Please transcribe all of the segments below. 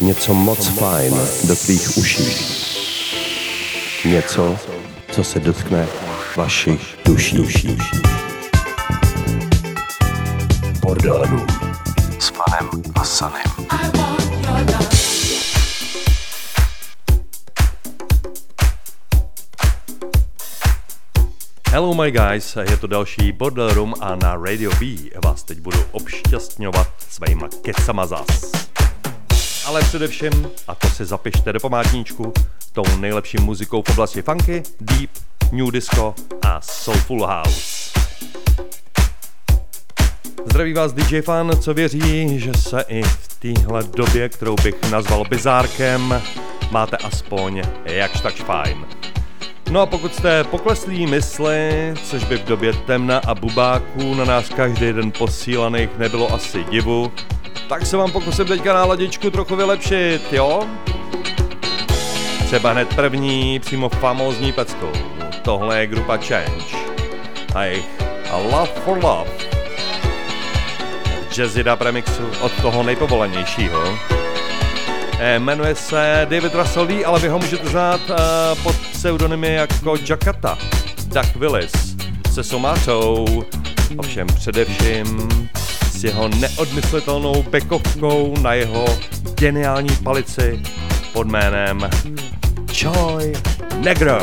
Něco moc fajn do tvých uší. Něco, co se dotkne vašich duší. duší. Bordelů s panem a Hello my guys, je to další Bordel Room a na Radio B vás teď budu obšťastňovat svýma kecama zas. Ale především, a to si zapište do památníčku, tou nejlepší muzikou v oblasti funky, deep, new disco a soulful house. Zdraví vás DJ Fan, co věří, že se i v téhle době, kterou bych nazval bizárkem, máte aspoň jakž tak fajn. No a pokud jste pokleslí mysli, což by v době temna a bubáků na nás každý den posílaných nebylo asi divu, tak se vám pokusím teďka náladičku trochu vylepšit, jo? Třeba hned první, přímo famózní peckou. Tohle je grupa Change. A jejich Love for Love. Jazzy dub remixu od toho nejpovolenějšího. Eh, jmenuje se David Russell Lee, ale vy ho můžete znát uh, pod pseudonymy jako Jakarta, Duck Willis, se Somátou, ovšem především s jeho neodmyslitelnou bekovkou na jeho geniální palici pod jménem Choi Negro.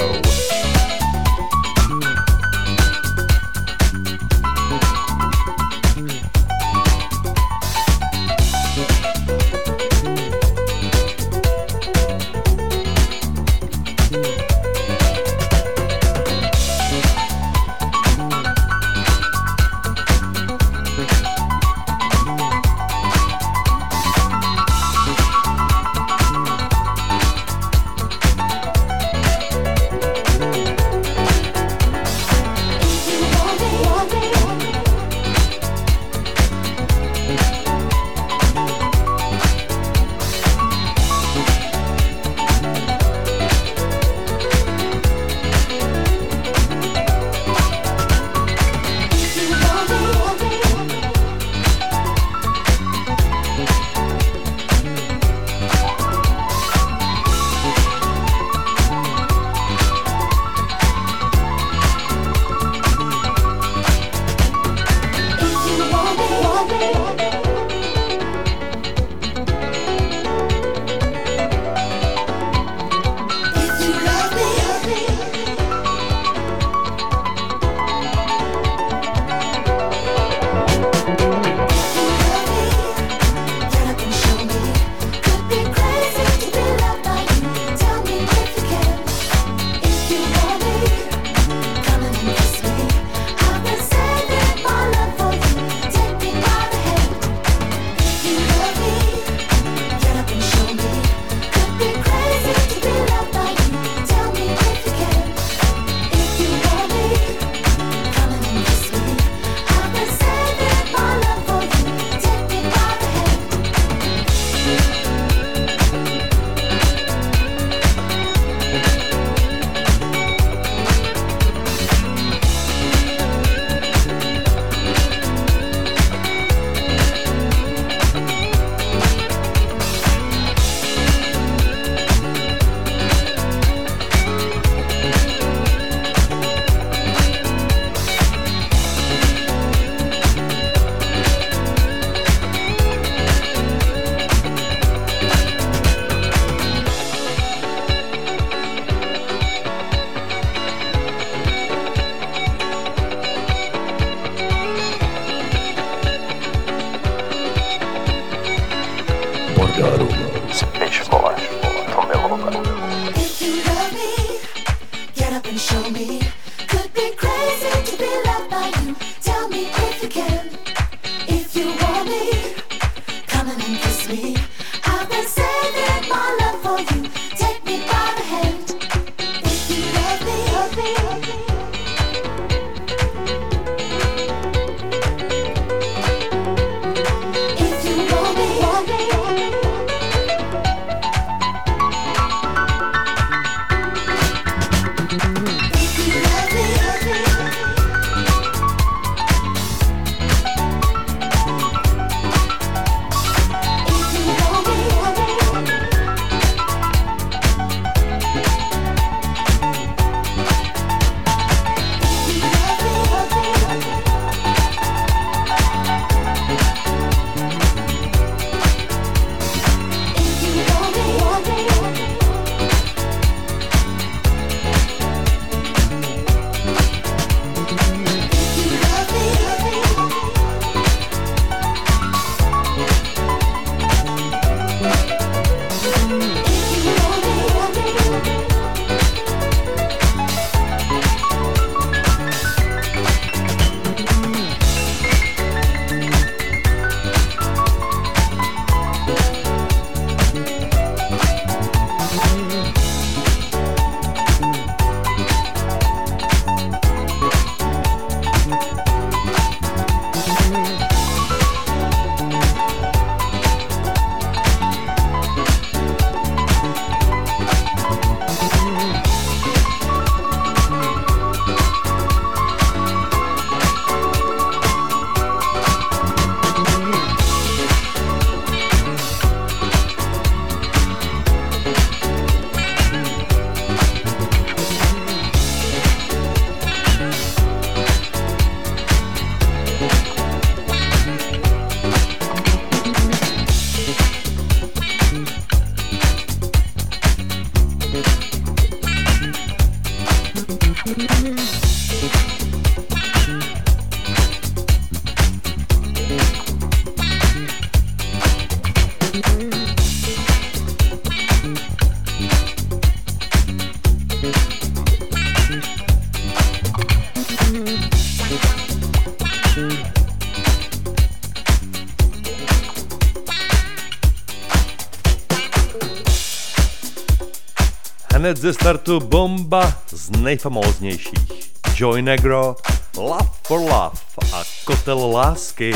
hned ze startu bomba z nejfamóznějších. Joy Negro, Love for Love a Kotel lásky,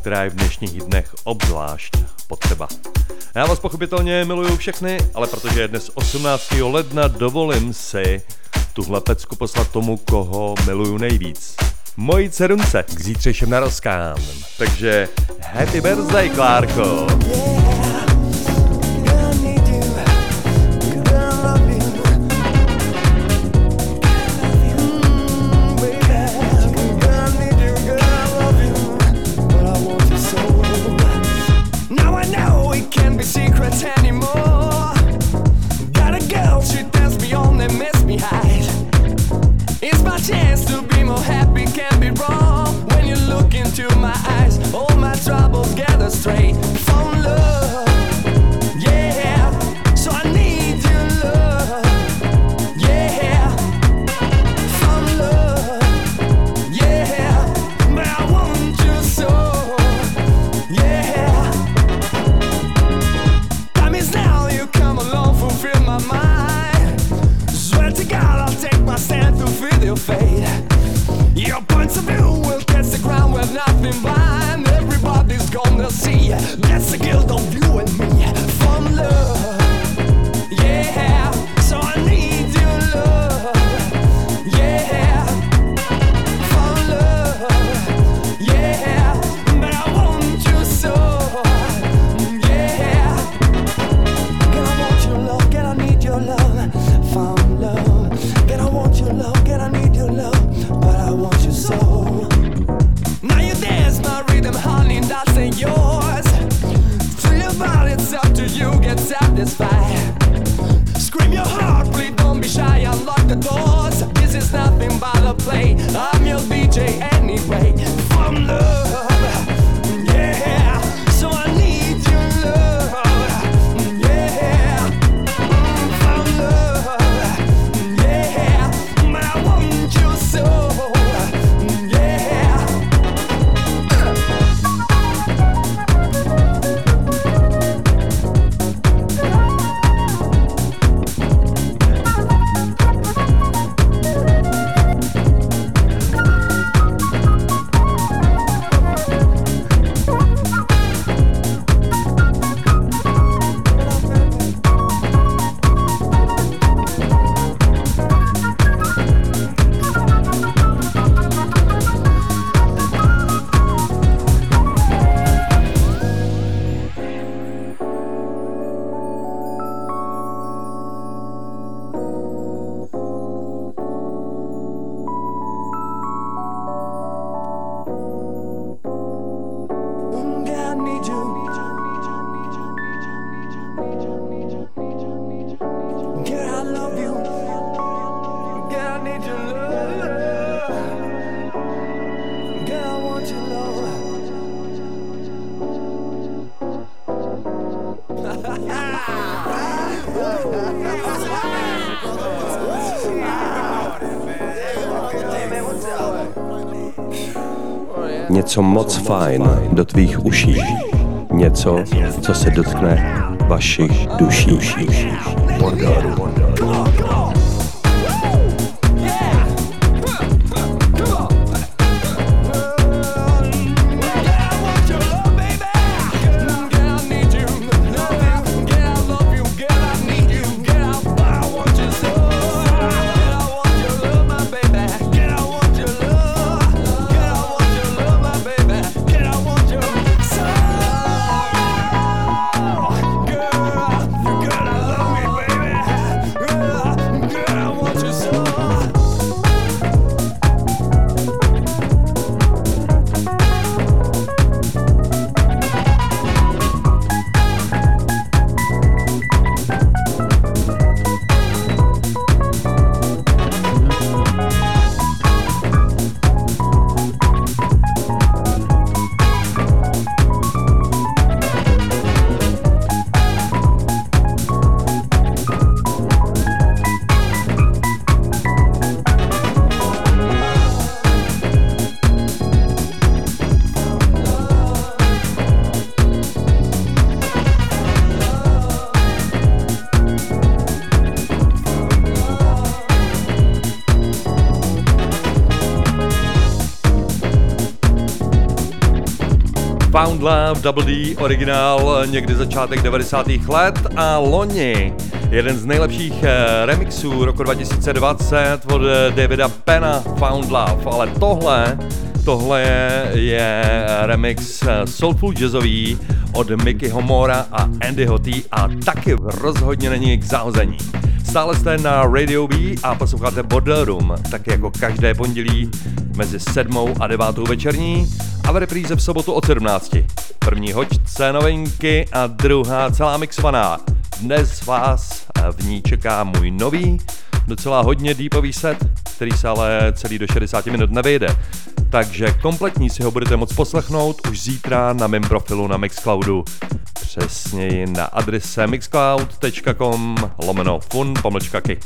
která je v dnešních dnech obzvlášť potřeba. Já vás pochopitelně miluju všechny, ale protože je dnes 18. ledna, dovolím si tuhle pecku poslat tomu, koho miluju nejvíc. Mojí cerunce k zítřejším narozkám. Takže happy birthday, Klárko! fajn do tvých uší. Něco, co se dotkne vašich duší. Found Love, Double D, originál někdy začátek 90. let a loni jeden z nejlepších eh, remixů roku 2020 od eh, Davida Pena Found Love, ale tohle Tohle je, je remix eh, soulful jazzový od Mickey Homora a Andy Hotty a taky rozhodně není k zahození. Stále jste na Radio B a posloucháte Border Room, tak jako každé pondělí mezi 7 a 9 večerní a v repríze v sobotu od 17. První hoďce novinky a druhá celá mixovaná. Dnes vás v ní čeká můj nový, docela hodně deepový set, který se ale celý do 60 minut nevyjde. Takže kompletní si ho budete moct poslechnout už zítra na mém profilu na Mixcloudu. Přesněji na adrese mixcloud.com lomeno fun pomlčkaky.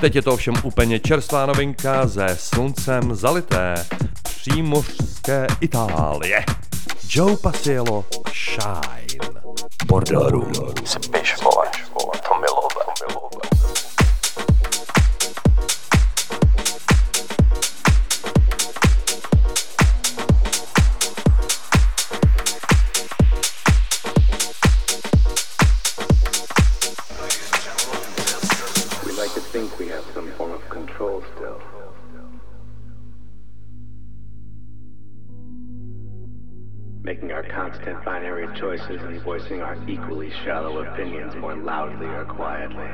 Teď je to ovšem úplně čerstvá novinka ze sluncem zalité přímořské Itálie. Joe Pasiello Shine. Borderu. Spíš vole, binary choices and voicing our equally shallow opinions more loudly or quietly.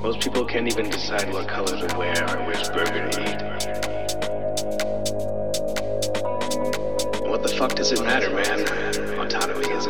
Most people can't even decide what color to wear or which burger to eat. What the fuck does it matter, man? Autonomy is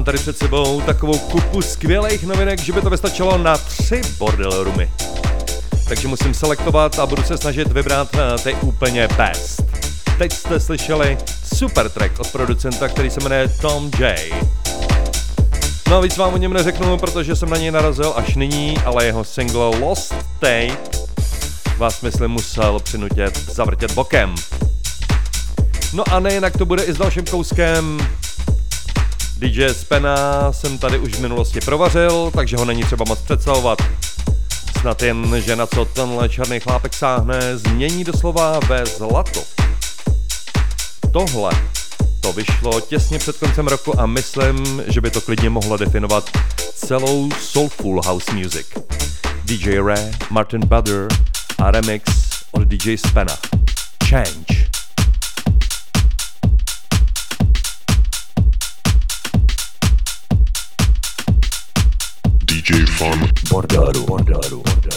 Mám tady před sebou takovou kupu skvělých novinek, že by to vystačilo na tři bordel rumy. Takže musím selektovat a budu se snažit vybrat eh, ty úplně best. Teď jste slyšeli super track od producenta, který se jmenuje Tom J. No víc vám o něm neřeknu, protože jsem na něj narazil až nyní, ale jeho single Lost Tape vás myslím musel přinutit zavrtět bokem. No a nejinak to bude i s dalším kouskem DJ Spena jsem tady už v minulosti provařil, takže ho není třeba moc představovat. Snad jen, že na co tenhle černý chlápek sáhne, změní doslova ve zlato. Tohle to vyšlo těsně před koncem roku a myslím, že by to klidně mohlo definovat celou soulful house music. DJ Ray, Martin Butter a remix od DJ Spena. Change. DJ Fun. Bordaru, bordaru, bordaru,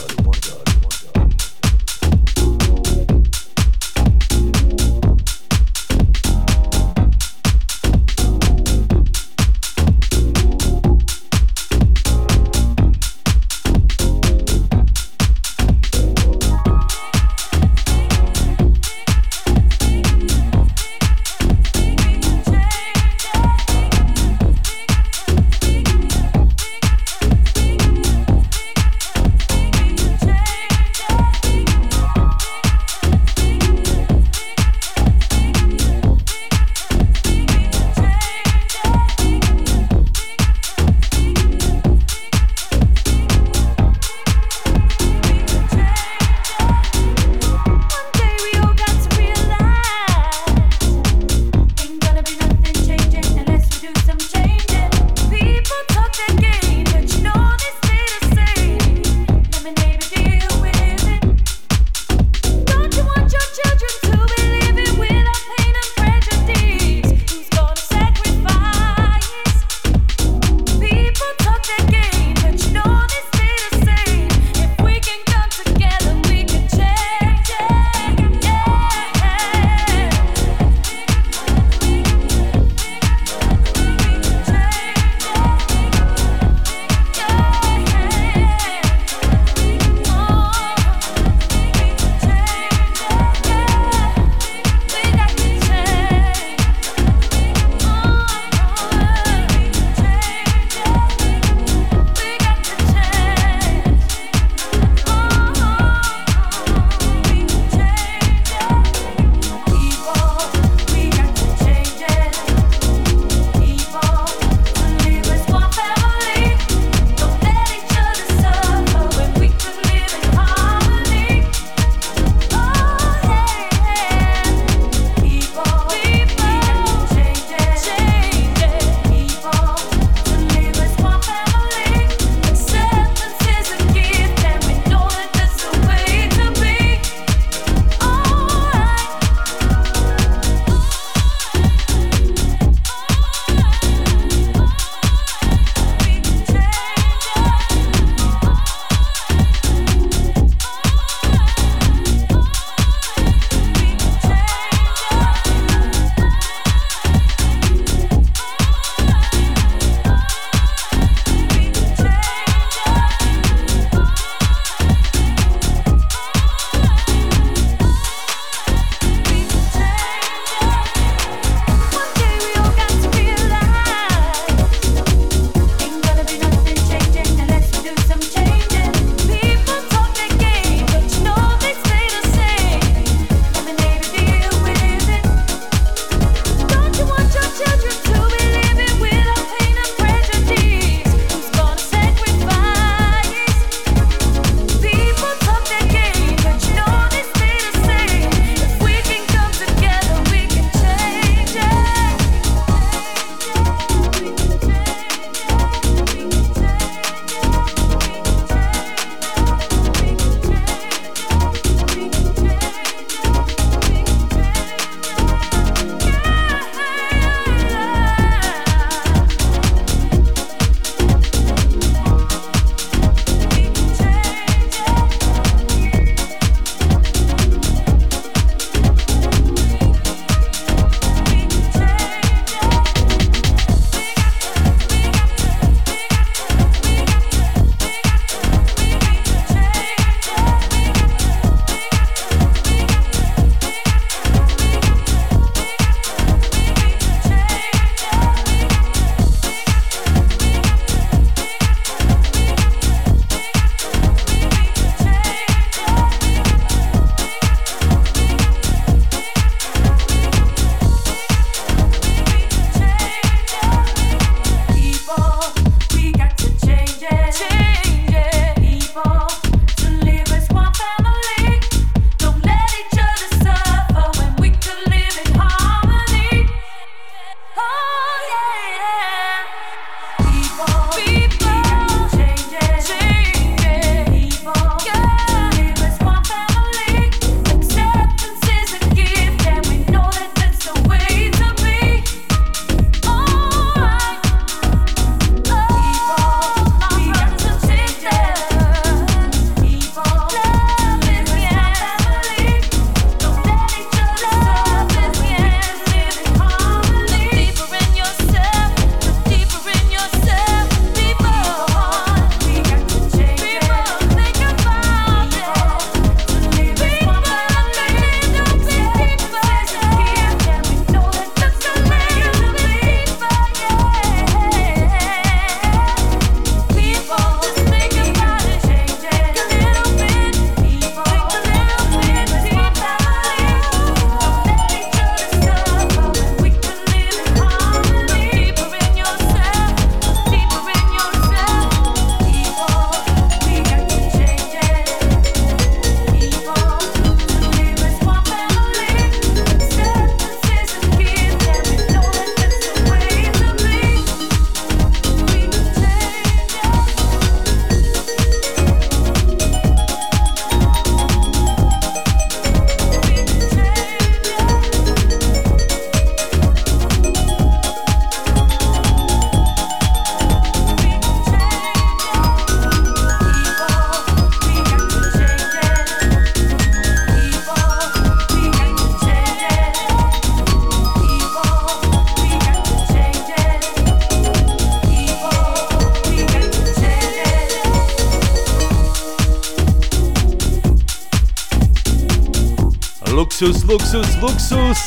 Luxus, luxus.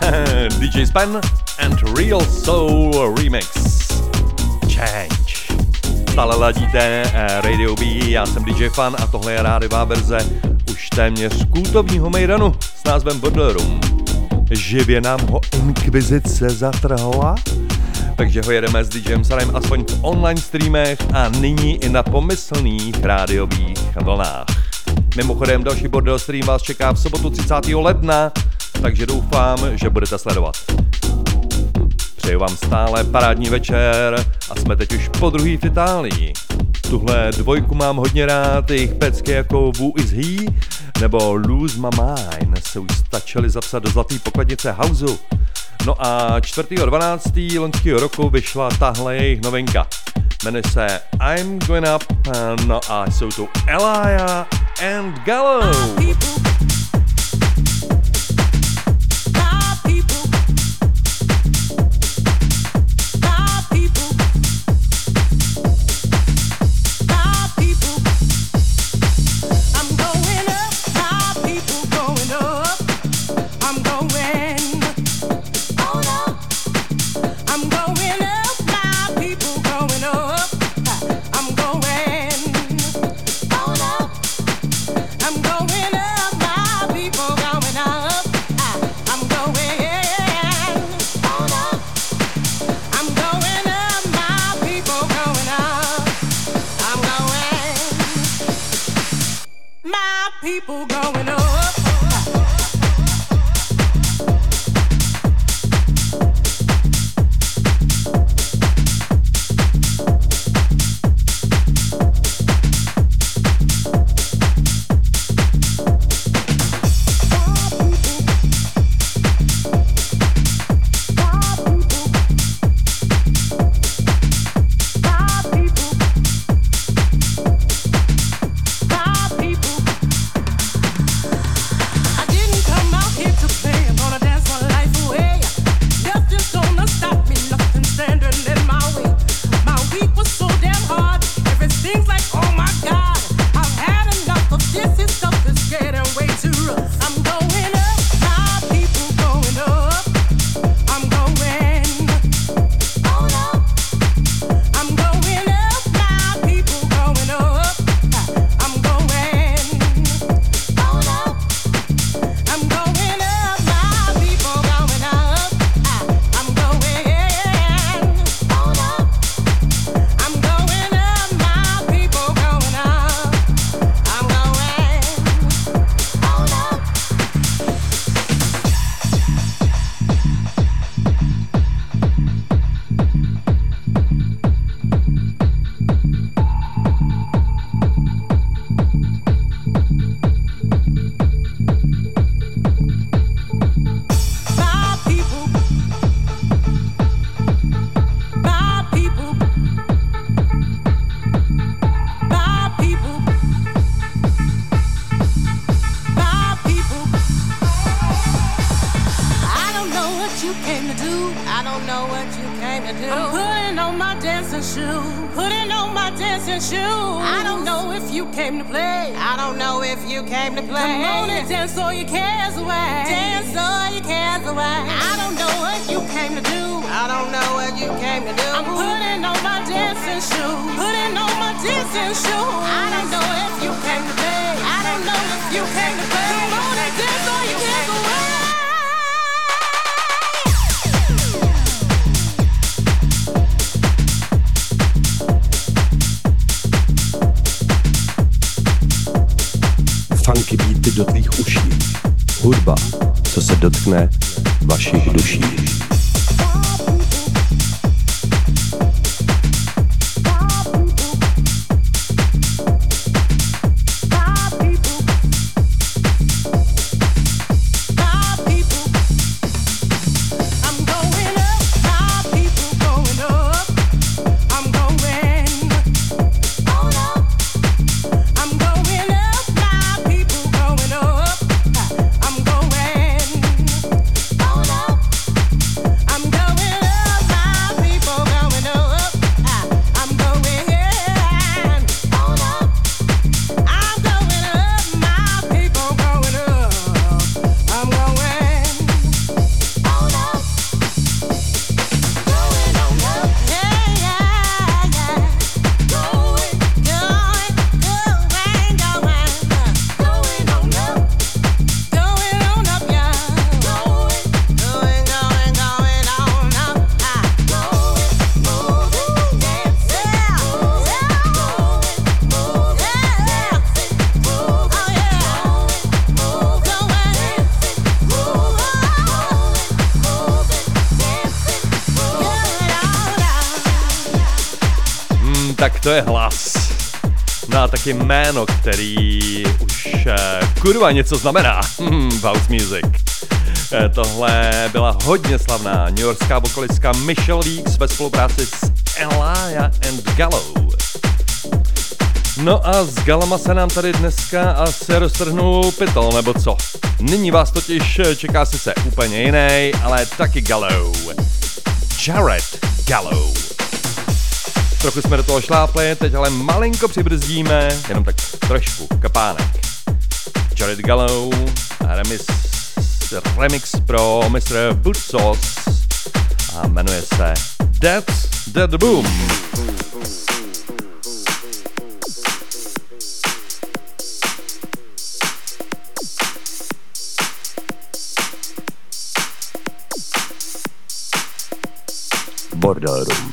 DJ Span and Real Soul Remix. Change. Stále ladíte eh, Radio B, já jsem DJ Fan a tohle je rádivá verze už téměř kultovního mejdanu s názvem Border Room. Živě nám ho Inkvizice zatrhla, takže ho jedeme s DJem Sarem aspoň v online streamech a nyní i na pomyslných rádiových vlnách. Mimochodem další bordel stream vás čeká v sobotu 30. ledna, takže doufám, že budete sledovat. Přeju vám stále parádní večer a jsme teď už po druhý v Itálii. Tuhle dvojku mám hodně rád, jejich pecky jako Who is He nebo Lose My Mind se už stačili zapsat do zlatý pokladnice Houseu. No a 4.12. loňského roku vyšla tahle jejich novinka. Jmenuje se I'm Going Up, no a jsou tu Elia and Gallo. do tvých uší. Hudba, co se dotkne vašich duší. Taky jméno, který už uh, kurva něco znamená hmm, house music. Eh, tohle byla hodně slavná New Yorkská vokalistka Michelle Weeks ve spolupráci s Elia and Gallo. No a s Galama se nám tady dneska asi roztrhnul pytol, nebo co? Nyní vás totiž čeká se úplně jiný, ale taky Gallo. Jared Gallo. Trochu jsme do toho šlápli, teď ale malinko přibrzdíme, jenom tak trošku, kapánek. Jared Gallo, remix, remix pro Mr. Butzos a jmenuje se That's the Boom. Bordel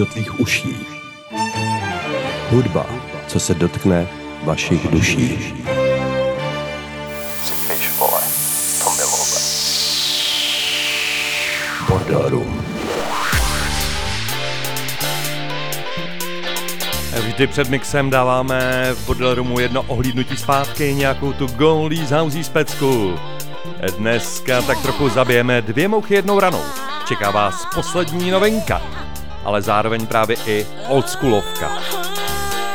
do tvých uší. Hudba, co se dotkne vašich duší. Vole, to milové. Bordel Room. Vždy před mixem dáváme v Bordel Roomu jedno ohlídnutí zpátky, nějakou tu Goldies Housey specku. Dneska tak trochu zabijeme dvě mouchy jednou ranou. Čeká vás poslední novinka, ale zároveň právě i oldschoolovka.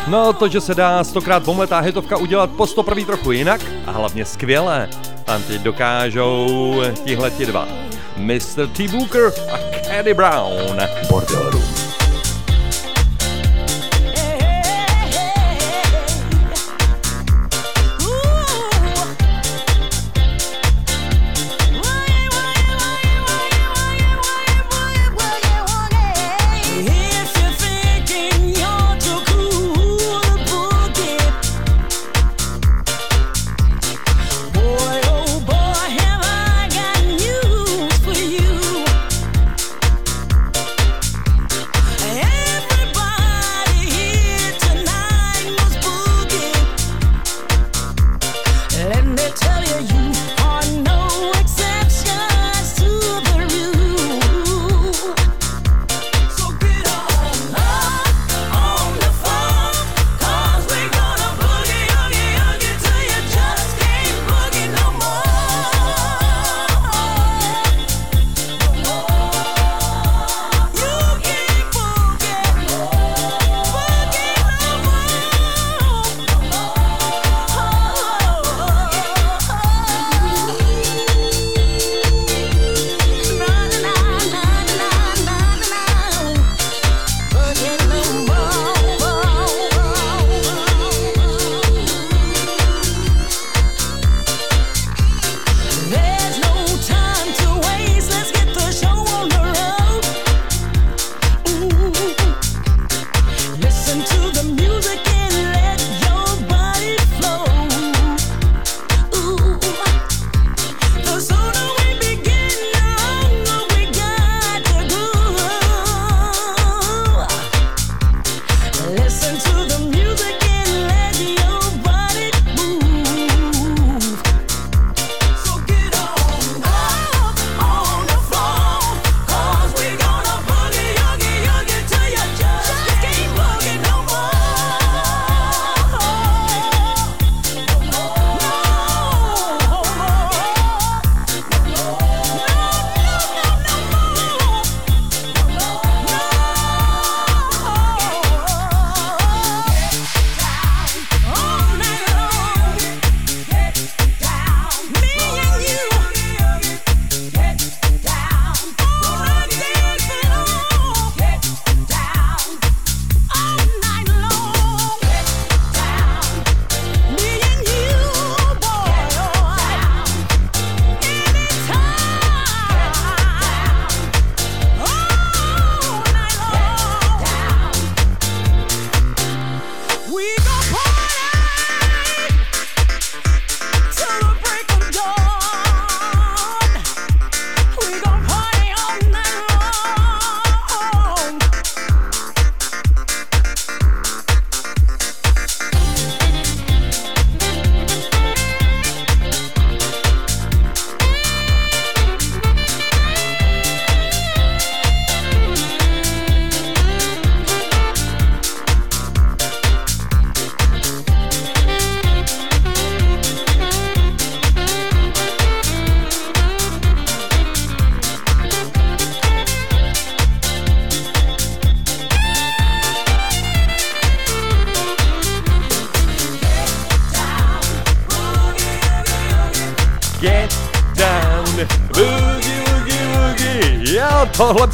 No, to, že se dá stokrát bomletá hitovka udělat po stoprvý trochu jinak a hlavně skvěle, tam ti dokážou tihleti dva. Mr. T. Booker a Caddy Brown. Bordel Room.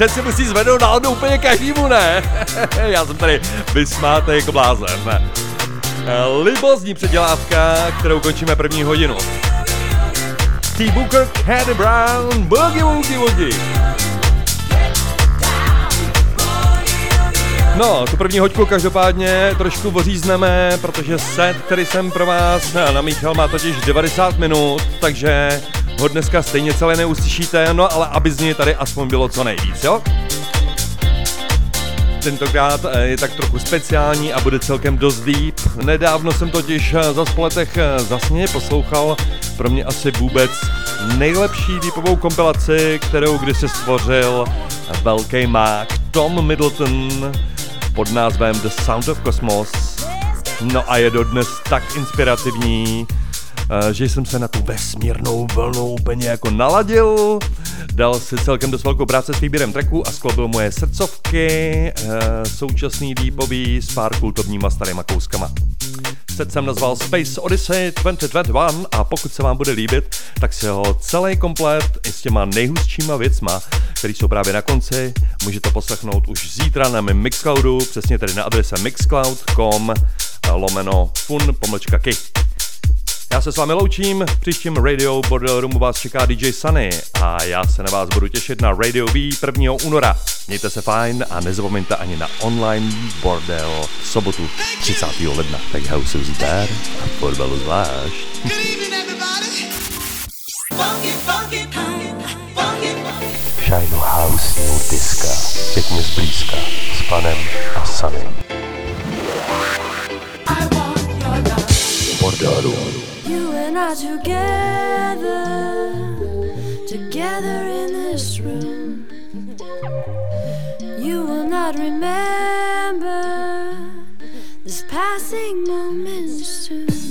Přeci musí zvednout náladu úplně každému, ne? Já jsem tady vysmátej jako blázen. Libozní předělávka, kterou končíme první hodinu. T. Booker, Caddy Brown, Boogie Woogie Woogie. No, tu první hoďku každopádně trošku ořízneme, protože set, který jsem pro vás namíchal, má totiž 90 minut, takže ho dneska stejně celé neuslyšíte, no ale aby z něj tady aspoň bylo co nejvíc, jo? Tentokrát eh, je tak trochu speciální a bude celkem dost deep. Nedávno jsem totiž eh, za spoletech eh, zasně poslouchal pro mě asi vůbec nejlepší deepovou kompilaci, kterou kdy se stvořil velký mák Tom Middleton pod názvem The Sound of Cosmos. No a je dodnes tak inspirativní, že jsem se na tu vesmírnou vlnu úplně jako naladil Dal si celkem dost velkou práce s výběrem tracků a sklobil moje srdcovky, e, současný deepový s pár kultovníma starýma kouskama. Set jsem nazval Space Odyssey 2021 a pokud se vám bude líbit, tak si ho celý komplet i s těma nejhustšíma věcma, které jsou právě na konci, můžete poslechnout už zítra na mém Mixcloudu, přesně tedy na adrese mixcloud.com lomeno fun pomlčka kick. Já se s vámi loučím, v příštím Radio Bordel Roomu vás čeká DJ Sunny a já se na vás budu těšit na Radio V 1. února. Mějte se fajn a nezapomeňte ani na online bordel v sobotu 30. ledna. Tak house zdar a fotbalu zvlášť. Shine House New Diska, pěkně zblízka, s panem a Sunem. You and I together, together in this room. You will not remember this passing moment soon.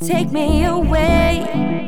Take me away.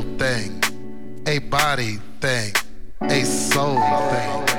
thing, a body thing, a soul thing.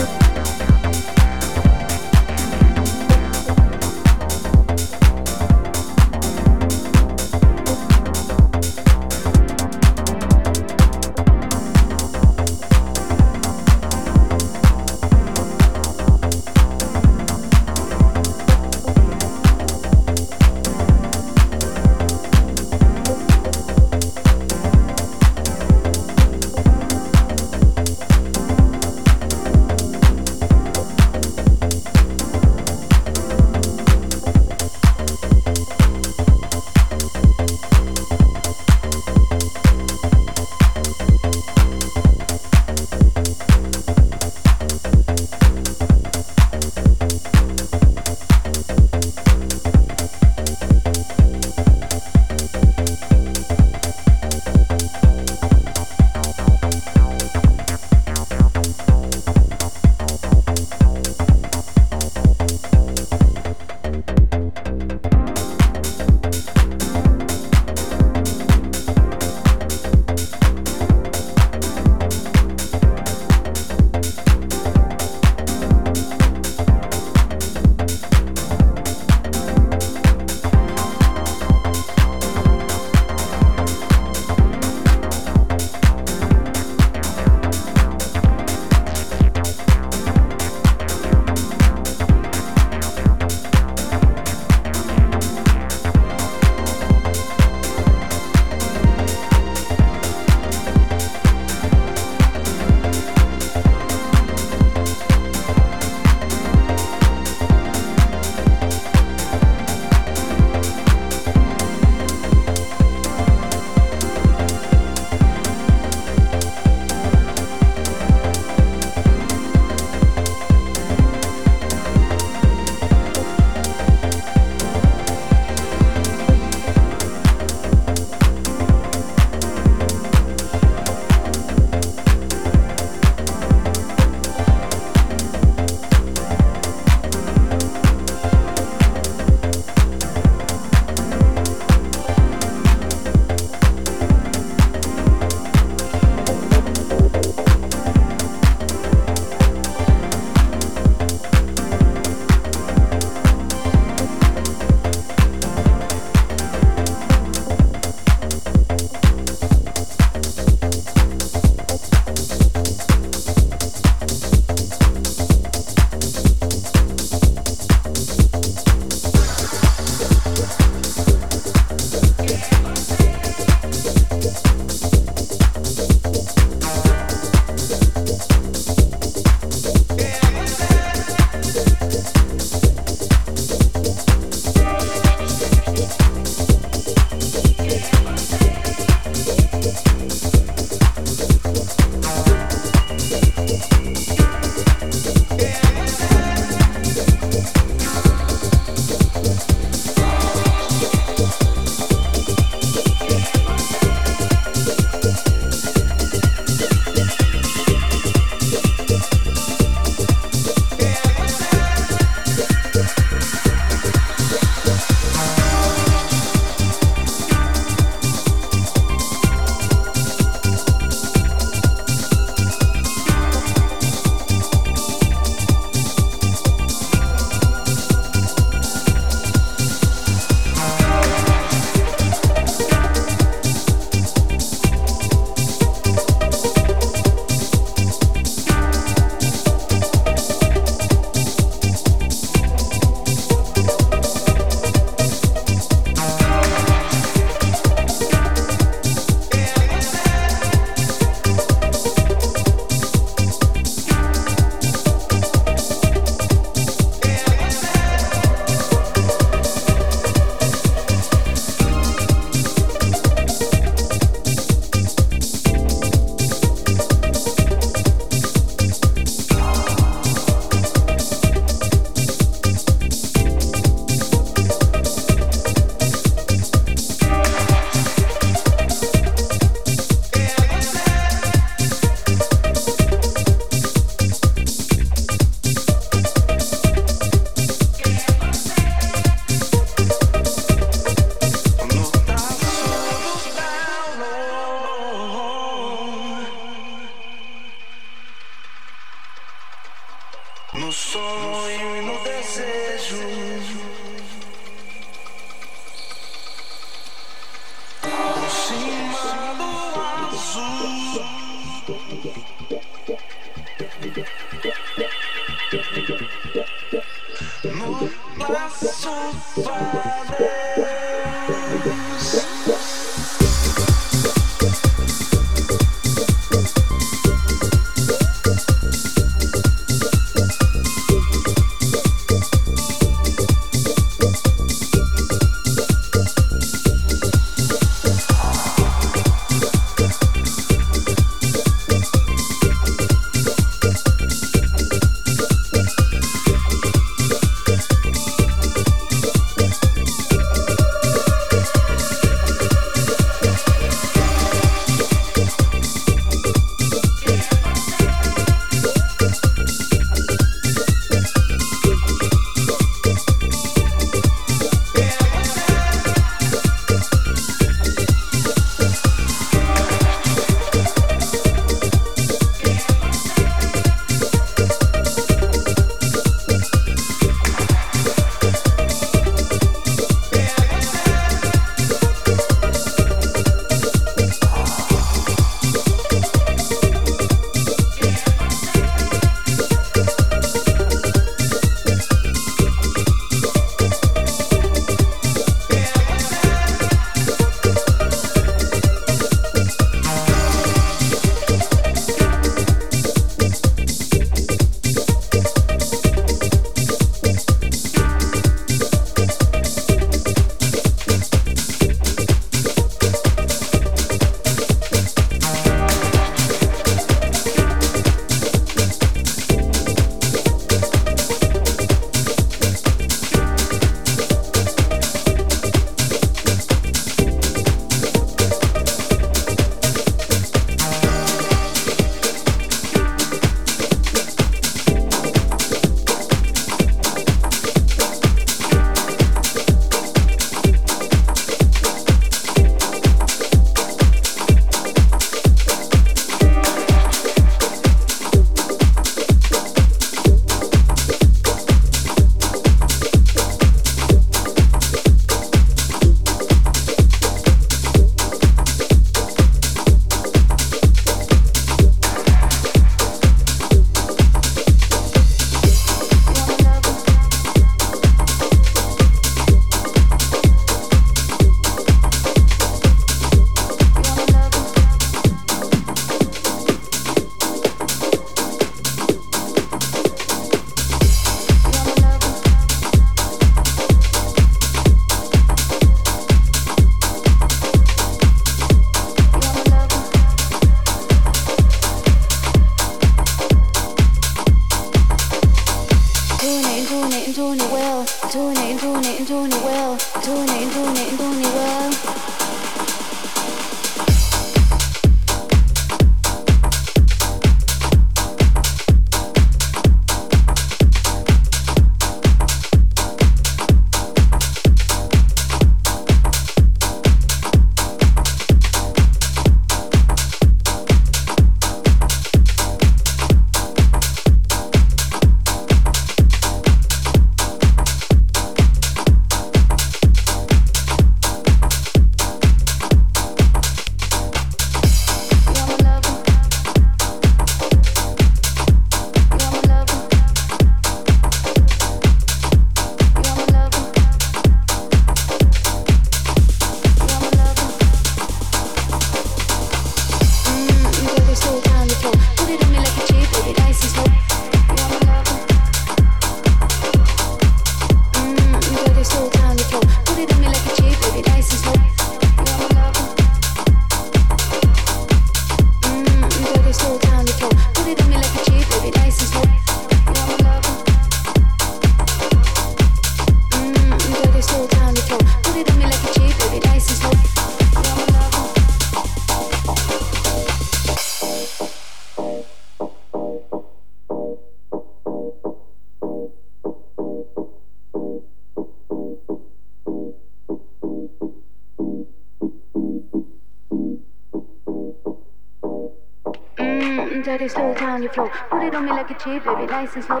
down your flow. Put it on me like a chip, baby, nice and slow.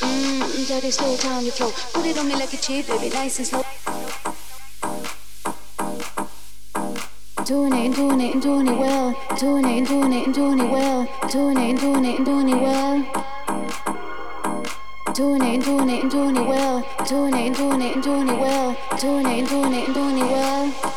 Mmm, daddy, slow on your flow. Put it on me like a chip, baby, nice and slow. Doing it, doing it, doing it well. Doing it, doing it, doing it well. Doing it, doing it, doing it well. Doing it, doing it, doing it well. Doing it, doing it, doing it well. Doing it, doing it, doing it well.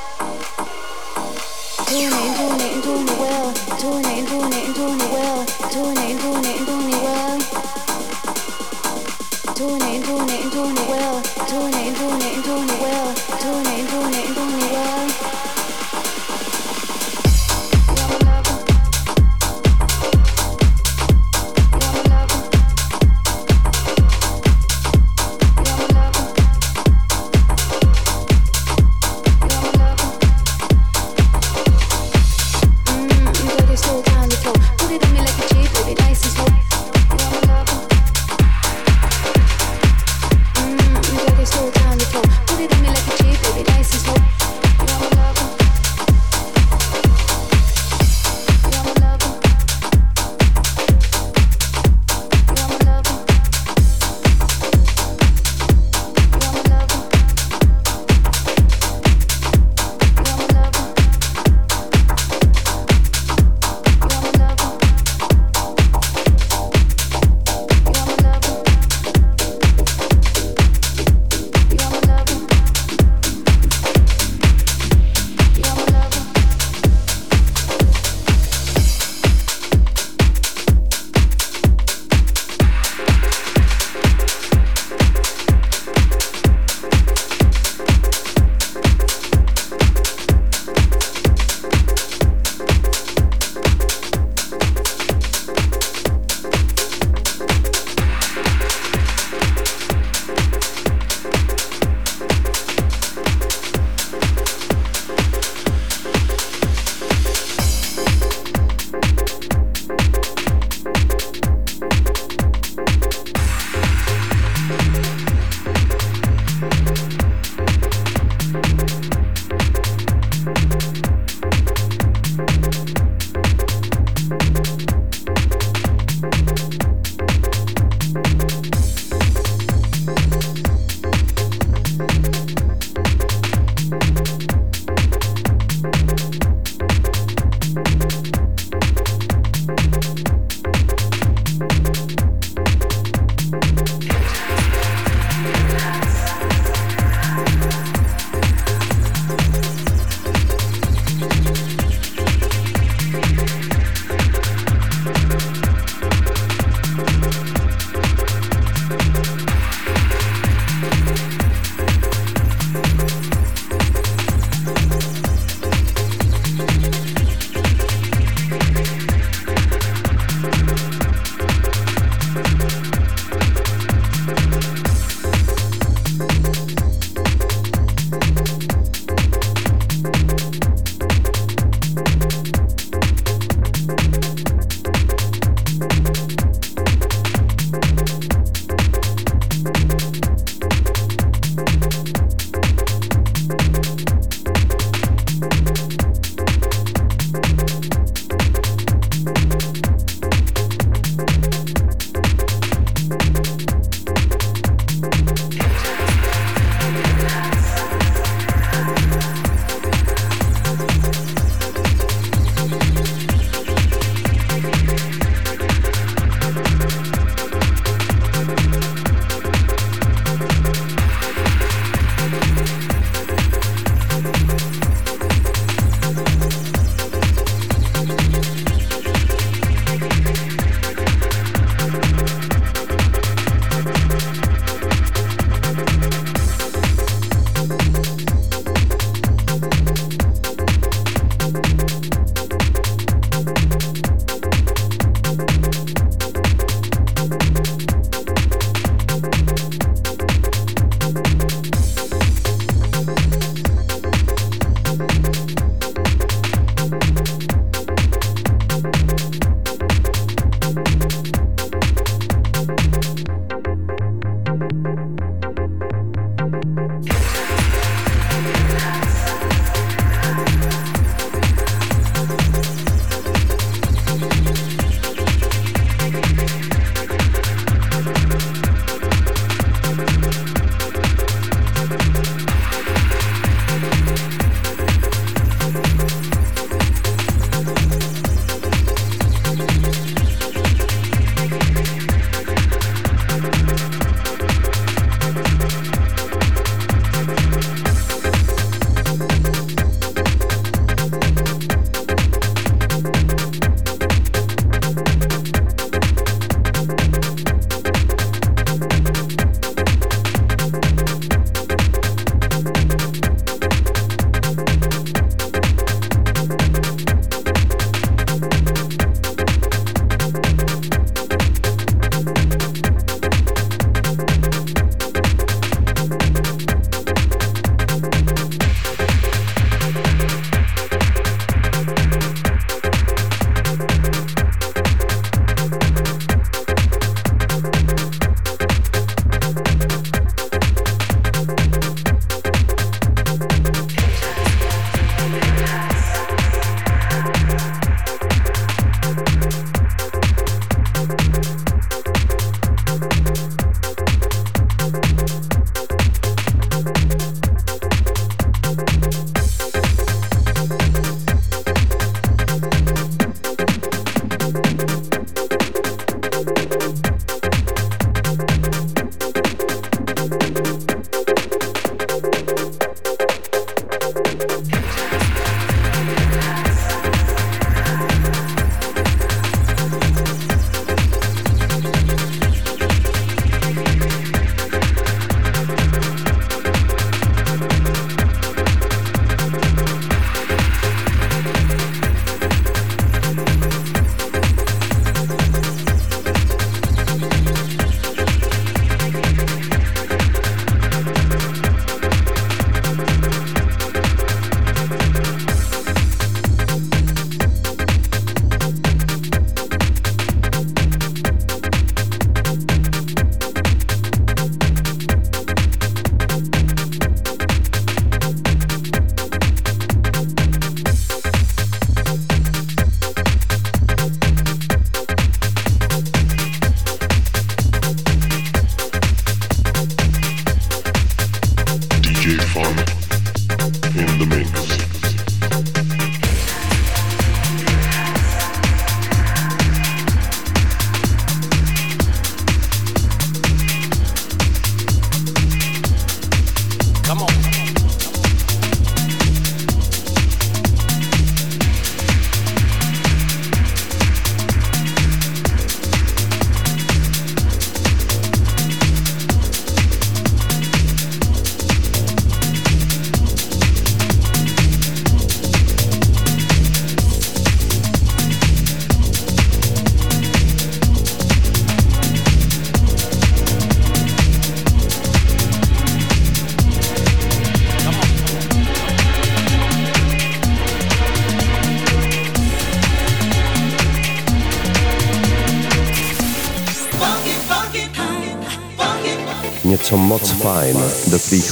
Fajn do